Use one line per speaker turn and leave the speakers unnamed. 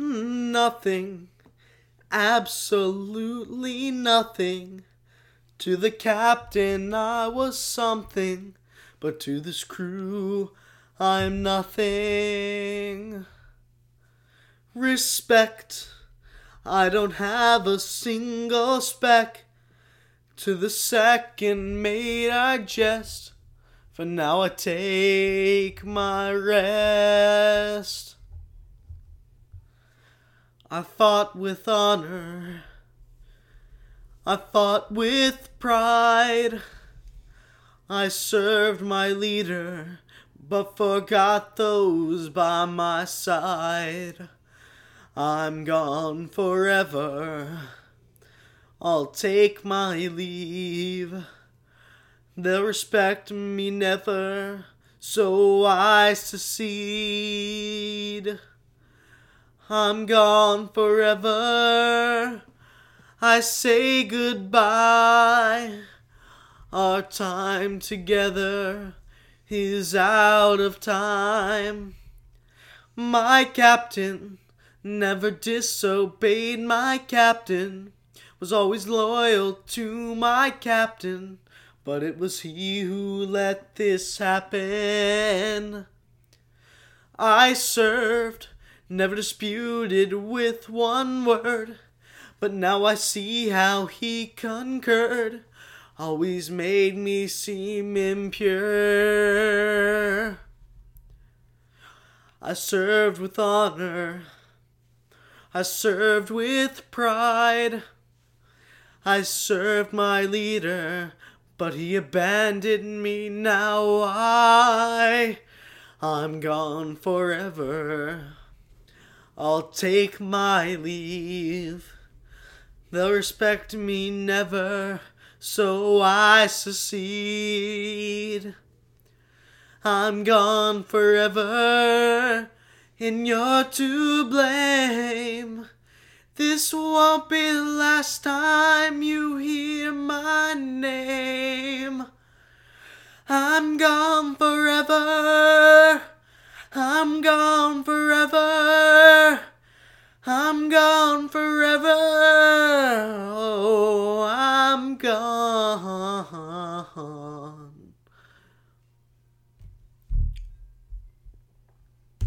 Nothing, absolutely nothing. To the captain, I was something, but to this crew, I'm nothing. Respect, I don't have a single speck. To the second mate, I jest, for now I take my rest. I fought with honor. I fought with pride. I served my leader, but forgot those by my side. I'm gone forever. I'll take my leave. They'll respect me never, so I secede. I'm gone forever. I say goodbye. Our time together is out of time. My captain never disobeyed my captain, was always loyal to my captain, but it was he who let this happen. I served never disputed with one word, but now I see how he concurred, always made me seem impure. I served with honor, I served with pride, I served my leader, but he abandoned me. Now I, I'm gone forever. I'll take my leave. They'll respect me never, so I secede. I'm gone forever, and you're to blame. This won't be the last time you hear my name. I'm gone forever. I'm gone forever. I'm forever.